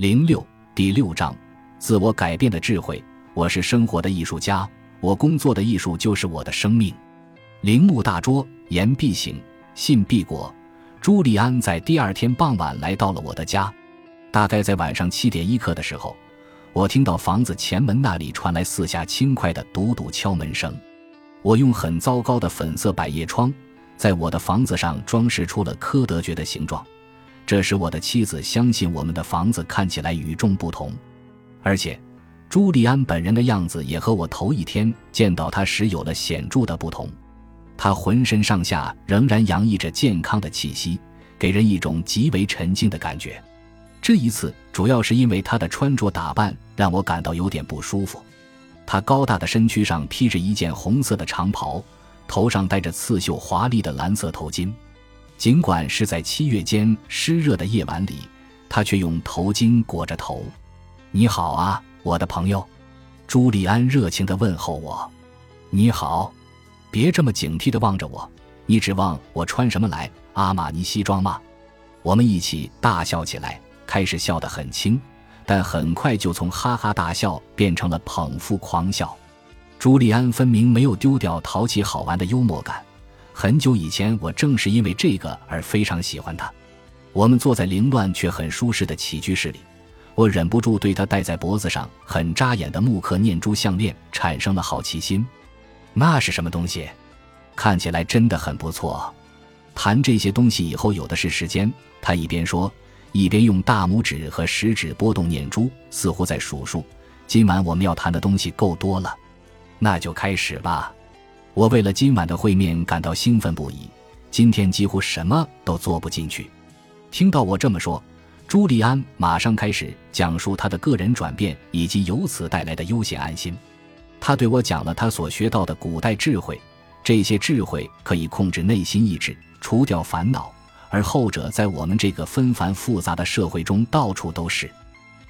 零六第六章，自我改变的智慧。我是生活的艺术家，我工作的艺术就是我的生命。铃木大拙，言必行，信必果。朱利安在第二天傍晚来到了我的家，大概在晚上七点一刻的时候，我听到房子前门那里传来四下轻快的笃笃敲门声。我用很糟糕的粉色百叶窗，在我的房子上装饰出了柯德爵的形状。这使我的妻子相信我们的房子看起来与众不同，而且，朱利安本人的样子也和我头一天见到他时有了显著的不同。他浑身上下仍然洋溢着健康的气息，给人一种极为沉静的感觉。这一次主要是因为他的穿着打扮让我感到有点不舒服。他高大的身躯上披着一件红色的长袍，头上戴着刺绣华丽的蓝色头巾。尽管是在七月间湿热的夜晚里，他却用头巾裹着头。“你好啊，我的朋友。”朱利安热情地问候我。“你好，别这么警惕地望着我。你指望我穿什么来？阿玛尼西装吗？”我们一起大笑起来，开始笑得很轻，但很快就从哈哈大笑变成了捧腹狂笑。朱利安分明没有丢掉淘气好玩的幽默感。很久以前，我正是因为这个而非常喜欢他。我们坐在凌乱却很舒适的起居室里，我忍不住对他戴在脖子上很扎眼的木刻念珠项链产生了好奇心。那是什么东西？看起来真的很不错。谈这些东西以后有的是时间。他一边说，一边用大拇指和食指拨动念珠，似乎在数数。今晚我们要谈的东西够多了，那就开始吧。我为了今晚的会面感到兴奋不已。今天几乎什么都做不进去。听到我这么说，朱利安马上开始讲述他的个人转变以及由此带来的悠闲安心。他对我讲了他所学到的古代智慧，这些智慧可以控制内心意志，除掉烦恼，而后者在我们这个纷繁复杂的社会中到处都是。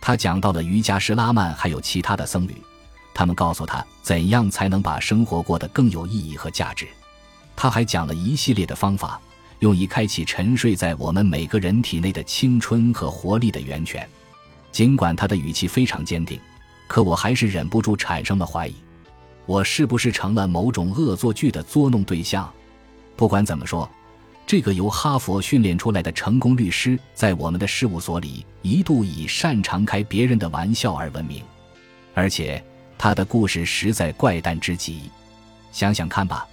他讲到了瑜伽师拉曼，还有其他的僧侣。他们告诉他怎样才能把生活过得更有意义和价值。他还讲了一系列的方法，用以开启沉睡在我们每个人体内的青春和活力的源泉。尽管他的语气非常坚定，可我还是忍不住产生了怀疑：我是不是成了某种恶作剧的捉弄对象？不管怎么说，这个由哈佛训练出来的成功律师，在我们的事务所里一度以擅长开别人的玩笑而闻名，而且。他的故事实在怪诞之极，想想看吧，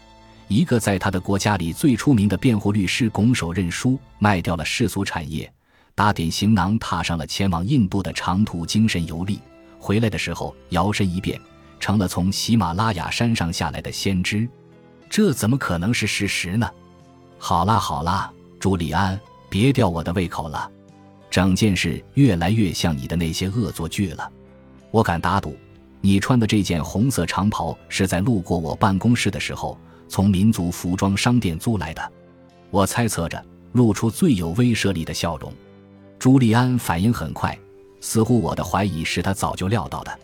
一个在他的国家里最出名的辩护律师拱手认输，卖掉了世俗产业，打点行囊，踏上了前往印度的长途精神游历。回来的时候，摇身一变成了从喜马拉雅山上下来的先知，这怎么可能是事实呢？好啦好啦，朱利安，别吊我的胃口了，整件事越来越像你的那些恶作剧了，我敢打赌。你穿的这件红色长袍是在路过我办公室的时候从民族服装商店租来的，我猜测着，露出最有威慑力的笑容。朱利安反应很快，似乎我的怀疑是他早就料到的。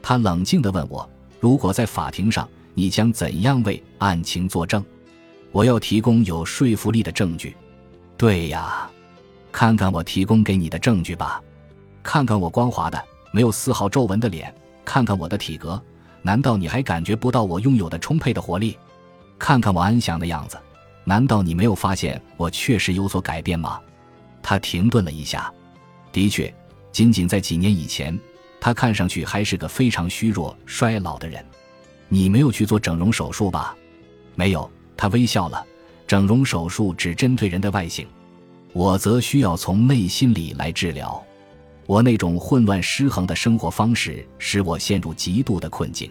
他冷静地问我：“如果在法庭上，你将怎样为案情作证？”我要提供有说服力的证据。对呀，看看我提供给你的证据吧，看看我光滑的、没有丝毫皱纹的脸。看看我的体格，难道你还感觉不到我拥有的充沛的活力？看看我安详的样子，难道你没有发现我确实有所改变吗？他停顿了一下，的确，仅仅在几年以前，他看上去还是个非常虚弱、衰老的人。你没有去做整容手术吧？没有。他微笑了。整容手术只针对人的外形，我则需要从内心里来治疗。我那种混乱失衡的生活方式使我陷入极度的困境，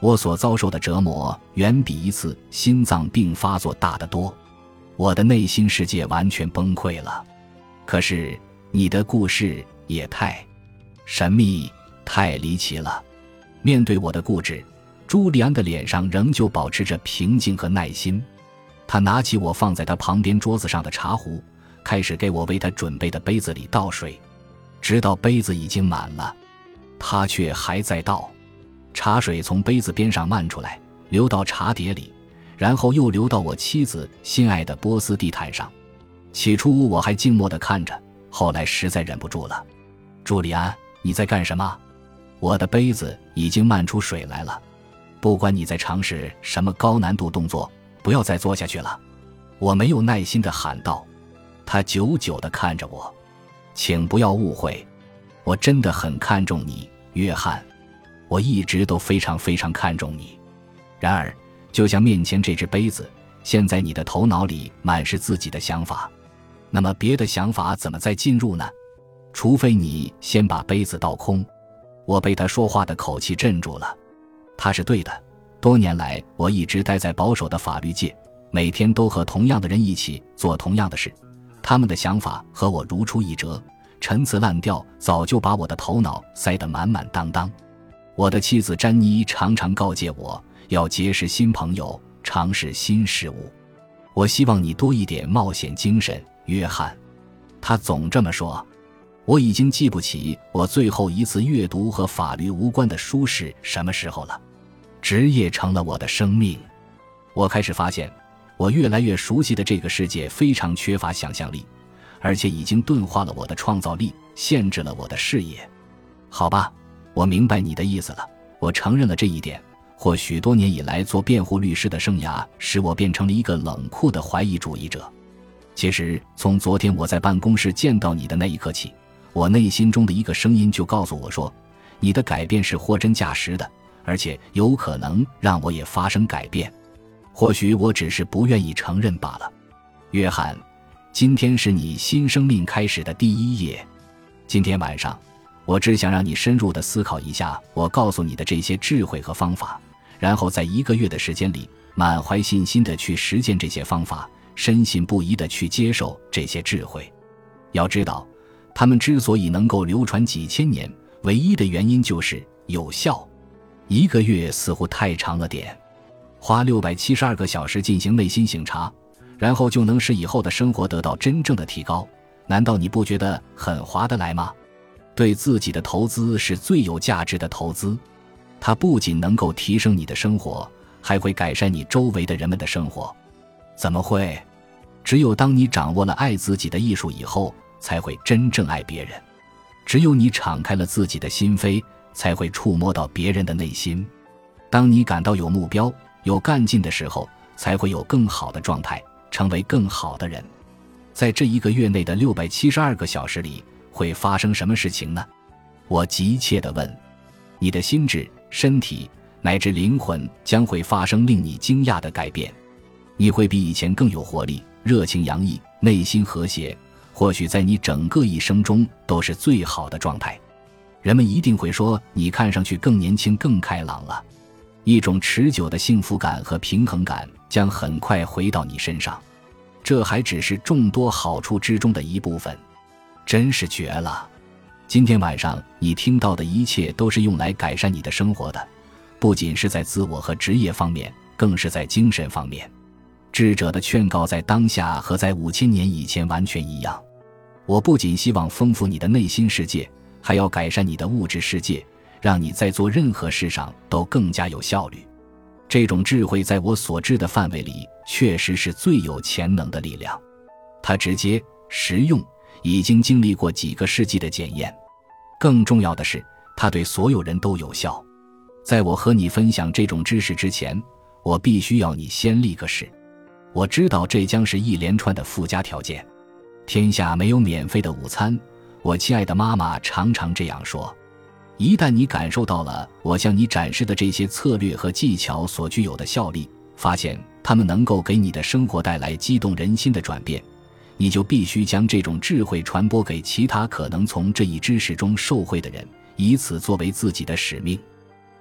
我所遭受的折磨远比一次心脏病发作大得多，我的内心世界完全崩溃了。可是你的故事也太神秘、太离奇了。面对我的固执，朱利安的脸上仍旧保持着平静和耐心。他拿起我放在他旁边桌子上的茶壶，开始给我为他准备的杯子里倒水。直到杯子已经满了，他却还在倒。茶水从杯子边上漫出来，流到茶碟里，然后又流到我妻子心爱的波斯地毯上。起初我还静默地看着，后来实在忍不住了。朱利安，你在干什么？我的杯子已经漫出水来了。不管你在尝试什么高难度动作，不要再做下去了。我没有耐心地喊道。他久久地看着我，请不要误会，我真的很看重你，约翰。我一直都非常非常看重你。然而，就像面前这只杯子，现在你的头脑里满是自己的想法，那么别的想法怎么再进入呢？除非你先把杯子倒空。我被他说话的口气镇住了。他是对的。多年来，我一直待在保守的法律界，每天都和同样的人一起做同样的事。他们的想法和我如出一辙，陈词滥调早就把我的头脑塞得满满当当。我的妻子詹妮常常告诫我要结识新朋友，尝试新事物。我希望你多一点冒险精神，约翰。他总这么说。我已经记不起我最后一次阅读和法律无关的书是什么时候了。职业成了我的生命。我开始发现，我越来越熟悉的这个世界非常缺乏想象力，而且已经钝化了我的创造力，限制了我的视野。好吧，我明白你的意思了。我承认了这一点。或许多年以来做辩护律师的生涯使我变成了一个冷酷的怀疑主义者。其实，从昨天我在办公室见到你的那一刻起。我内心中的一个声音就告诉我说：“你的改变是货真价实的，而且有可能让我也发生改变。或许我只是不愿意承认罢了。”约翰，今天是你新生命开始的第一页。今天晚上，我只想让你深入的思考一下我告诉你的这些智慧和方法，然后在一个月的时间里，满怀信心的去实践这些方法，深信不疑的去接受这些智慧。要知道。他们之所以能够流传几千年，唯一的原因就是有效。一个月似乎太长了点，花六百七十二个小时进行内心醒察，然后就能使以后的生活得到真正的提高，难道你不觉得很划得来吗？对自己的投资是最有价值的投资，它不仅能够提升你的生活，还会改善你周围的人们的生活。怎么会？只有当你掌握了爱自己的艺术以后。才会真正爱别人。只有你敞开了自己的心扉，才会触摸到别人的内心。当你感到有目标、有干劲的时候，才会有更好的状态，成为更好的人。在这一个月内的六百七十二个小时里，会发生什么事情呢？我急切地问。你的心智、身体乃至灵魂将会发生令你惊讶的改变。你会比以前更有活力、热情洋溢、内心和谐。或许在你整个一生中都是最好的状态，人们一定会说你看上去更年轻、更开朗了。一种持久的幸福感和平衡感将很快回到你身上，这还只是众多好处之中的一部分，真是绝了！今天晚上你听到的一切都是用来改善你的生活的，不仅是在自我和职业方面，更是在精神方面。智者的劝告在当下和在五千年以前完全一样。我不仅希望丰富你的内心世界，还要改善你的物质世界，让你在做任何事上都更加有效率。这种智慧在我所知的范围里，确实是最有潜能的力量。它直接、实用，已经经历过几个世纪的检验。更重要的是，它对所有人都有效。在我和你分享这种知识之前，我必须要你先立个誓。我知道这将是一连串的附加条件。天下没有免费的午餐，我亲爱的妈妈常常这样说。一旦你感受到了我向你展示的这些策略和技巧所具有的效力，发现它们能够给你的生活带来激动人心的转变，你就必须将这种智慧传播给其他可能从这一知识中受惠的人，以此作为自己的使命。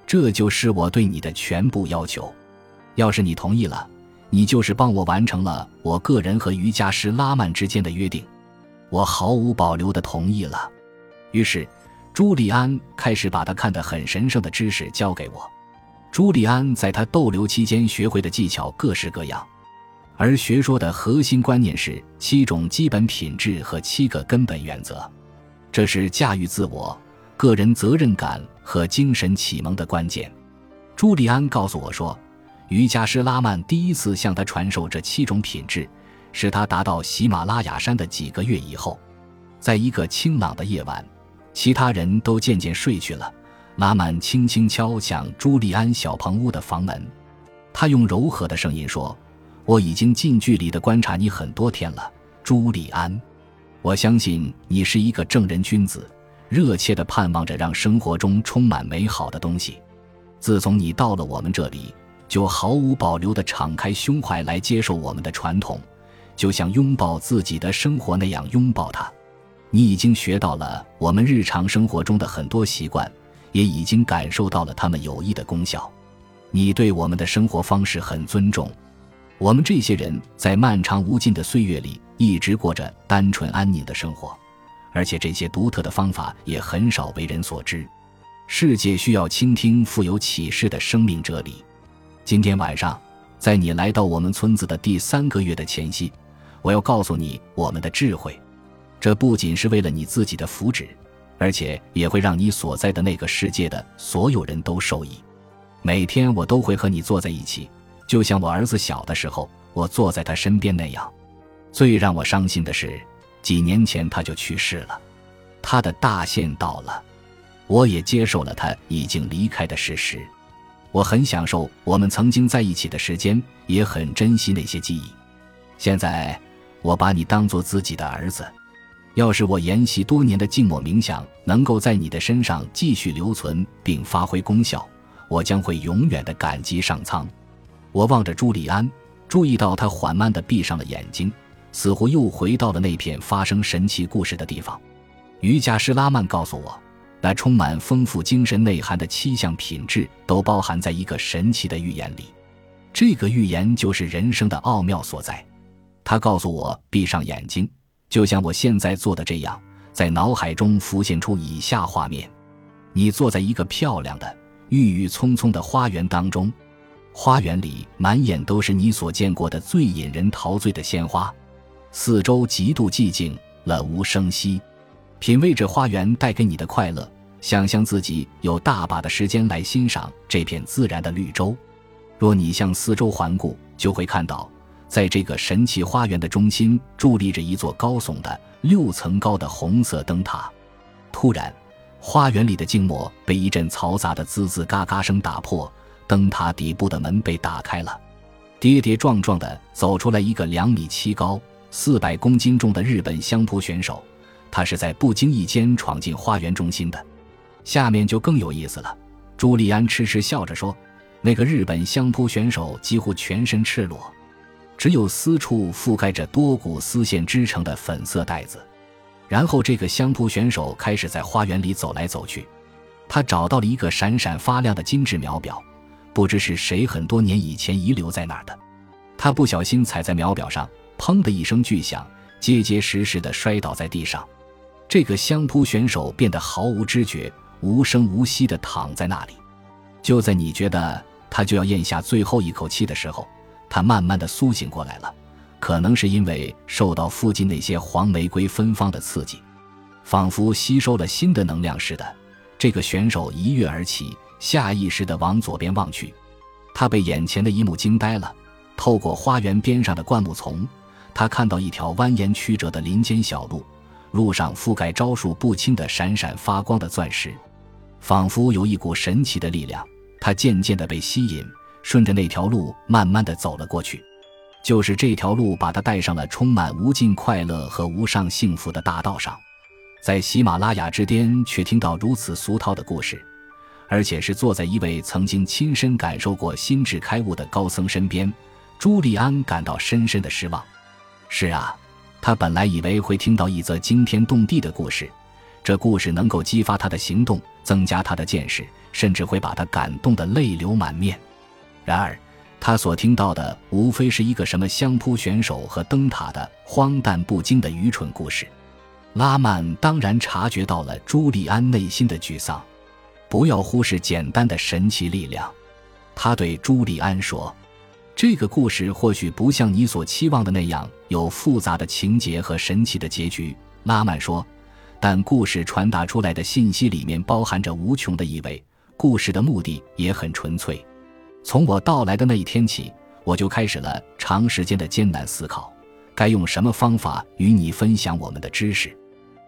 这就是我对你的全部要求。要是你同意了。你就是帮我完成了我个人和瑜伽师拉曼之间的约定，我毫无保留地同意了。于是，朱利安开始把他看得很神圣的知识教给我。朱利安在他逗留期间学会的技巧各式各样，而学说的核心观念是七种基本品质和七个根本原则，这是驾驭自我、个人责任感和精神启蒙的关键。朱利安告诉我说。瑜伽师拉曼第一次向他传授这七种品质，是他达到喜马拉雅山的几个月以后，在一个清朗的夜晚，其他人都渐渐睡去了。拉曼轻轻敲响朱利安小棚屋的房门，他用柔和的声音说：“我已经近距离的观察你很多天了，朱利安。我相信你是一个正人君子，热切的盼望着让生活中充满美好的东西。自从你到了我们这里，就毫无保留的敞开胸怀来接受我们的传统，就像拥抱自己的生活那样拥抱它。你已经学到了我们日常生活中的很多习惯。”也已经感受到了他们有益的功效。你对我们的生活方式很尊重。我们这些人在漫长无尽的岁月里一直过着单纯安宁的生活，而且这些独特的方法也很少为人所知。世界需要倾听富有启示的生命哲理。今天晚上，在你来到我们村子的第三个月的前夕，我要告诉你我们的智慧。这不仅是为了你自己的福祉。而且也会让你所在的那个世界的所有人都受益。每天我都会和你坐在一起，就像我儿子小的时候，我坐在他身边那样。最让我伤心的是，几年前他就去世了。他的大限到了，我也接受了他已经离开的事实。我很享受我们曾经在一起的时间，也很珍惜那些记忆。现在，我把你当做自己的儿子。要是我研习多年的静默冥想能够在你的身上继续留存并发挥功效，我将会永远的感激上苍。我望着朱利安，注意到他缓慢地闭上了眼睛，似乎又回到了那片发生神奇故事的地方。瑜伽师拉曼告诉我，那充满丰富精神内涵的七项品质都包含在一个神奇的预言里。这个预言就是人生的奥妙所在。他告诉我，闭上眼睛。就像我现在做的这样，在脑海中浮现出以下画面：你坐在一个漂亮的、郁郁葱葱的花园当中，花园里满眼都是你所见过的最引人陶醉的鲜花，四周极度寂静，了无声息。品味着花园带给你的快乐，想象自己有大把的时间来欣赏这片自然的绿洲。若你向四周环顾，就会看到。在这个神奇花园的中心，伫立着一座高耸的六层高的红色灯塔。突然，花园里的静默被一阵嘈杂的吱吱嘎嘎声打破。灯塔底部的门被打开了，跌跌撞撞地走出来一个两米七高、四百公斤重的日本相扑选手。他是在不经意间闯进花园中心的。下面就更有意思了。朱利安痴痴笑着说：“那个日本相扑选手几乎全身赤裸。”只有丝处覆盖着多股丝线织成的粉色带子，然后这个相扑选手开始在花园里走来走去。他找到了一个闪闪发亮的精致秒表，不知是谁很多年以前遗留在那儿的。他不小心踩在秒表上，砰的一声巨响，结结实实的摔倒在地上。这个相扑选手变得毫无知觉，无声无息的躺在那里。就在你觉得他就要咽下最后一口气的时候。他慢慢的苏醒过来了，可能是因为受到附近那些黄玫瑰芬芳的刺激，仿佛吸收了新的能量似的。这个选手一跃而起，下意识的往左边望去，他被眼前的一幕惊呆了。透过花园边上的灌木丛，他看到一条蜿蜒曲折的林间小路，路上覆盖招数不清的闪闪发光的钻石，仿佛有一股神奇的力量。他渐渐的被吸引。顺着那条路慢慢的走了过去，就是这条路把他带上了充满无尽快乐和无上幸福的大道上，在喜马拉雅之巅却听到如此俗套的故事，而且是坐在一位曾经亲身感受过心智开悟的高僧身边，朱利安感到深深的失望。是啊，他本来以为会听到一则惊天动地的故事，这故事能够激发他的行动，增加他的见识，甚至会把他感动得泪流满面。然而，他所听到的无非是一个什么相扑选手和灯塔的荒诞不经的愚蠢故事。拉曼当然察觉到了朱利安内心的沮丧。不要忽视简单的神奇力量，他对朱利安说：“这个故事或许不像你所期望的那样有复杂的情节和神奇的结局。”拉曼说：“但故事传达出来的信息里面包含着无穷的意味，故事的目的也很纯粹。”从我到来的那一天起，我就开始了长时间的艰难思考，该用什么方法与你分享我们的知识。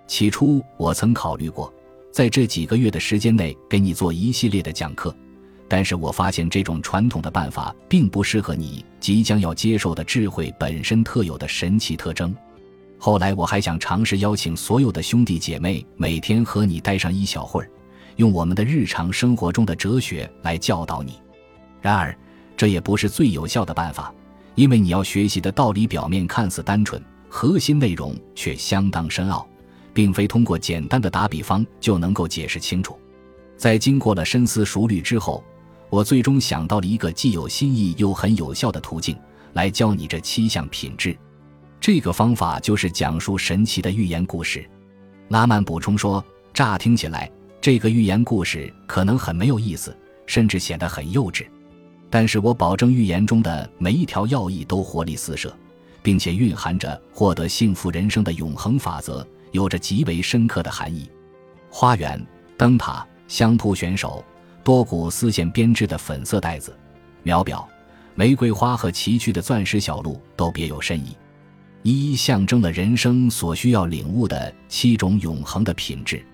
起初，我曾考虑过，在这几个月的时间内给你做一系列的讲课，但是我发现这种传统的办法并不适合你即将要接受的智慧本身特有的神奇特征。后来我还想尝试邀请所有的兄弟姐妹每天和你待上一小会儿，用我们的日常生活中的哲学来教导你。然而，这也不是最有效的办法，因为你要学习的道理表面看似单纯，核心内容却相当深奥，并非通过简单的打比方就能够解释清楚。在经过了深思熟虑之后，我最终想到了一个既有新意又很有效的途径，来教你这七项品质。这个方法就是讲述神奇的寓言故事。拉曼补充说：“乍听起来，这个寓言故事可能很没有意思，甚至显得很幼稚。”但是我保证，预言中的每一条要义都活力四射，并且蕴含着获得幸福人生的永恒法则，有着极为深刻的含义。花园、灯塔、相扑选手、多股丝线编织的粉色带子、秒表、玫瑰花和崎岖的钻石小路都别有深意，一一象征了人生所需要领悟的七种永恒的品质。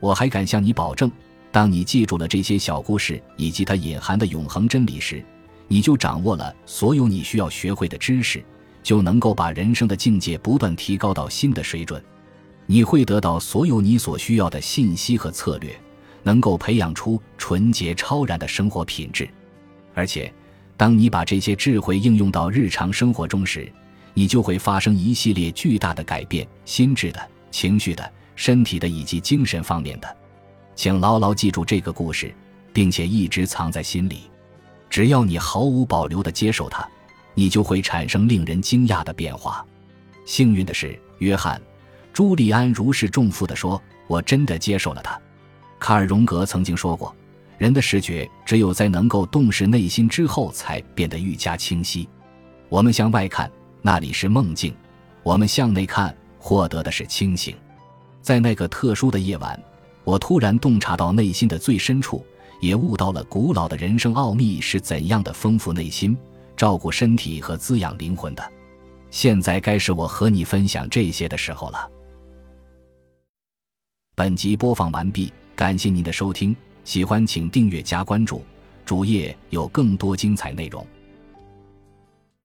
我还敢向你保证。当你记住了这些小故事以及它隐含的永恒真理时，你就掌握了所有你需要学会的知识，就能够把人生的境界不断提高到新的水准。你会得到所有你所需要的信息和策略，能够培养出纯洁超然的生活品质。而且，当你把这些智慧应用到日常生活中时，你就会发生一系列巨大的改变：心智的、情绪的、身体的以及精神方面的。请牢牢记住这个故事，并且一直藏在心里。只要你毫无保留地接受它，你就会产生令人惊讶的变化。幸运的是，约翰·朱利安如释重负地说：“我真的接受了它。”卡尔·荣格曾经说过：“人的视觉只有在能够洞视内心之后，才变得愈加清晰。我们向外看，那里是梦境；我们向内看，获得的是清醒。在那个特殊的夜晚。”我突然洞察到内心的最深处，也悟到了古老的人生奥秘是怎样的丰富内心、照顾身体和滋养灵魂的。现在该是我和你分享这些的时候了。本集播放完毕，感谢您的收听，喜欢请订阅加关注，主页有更多精彩内容。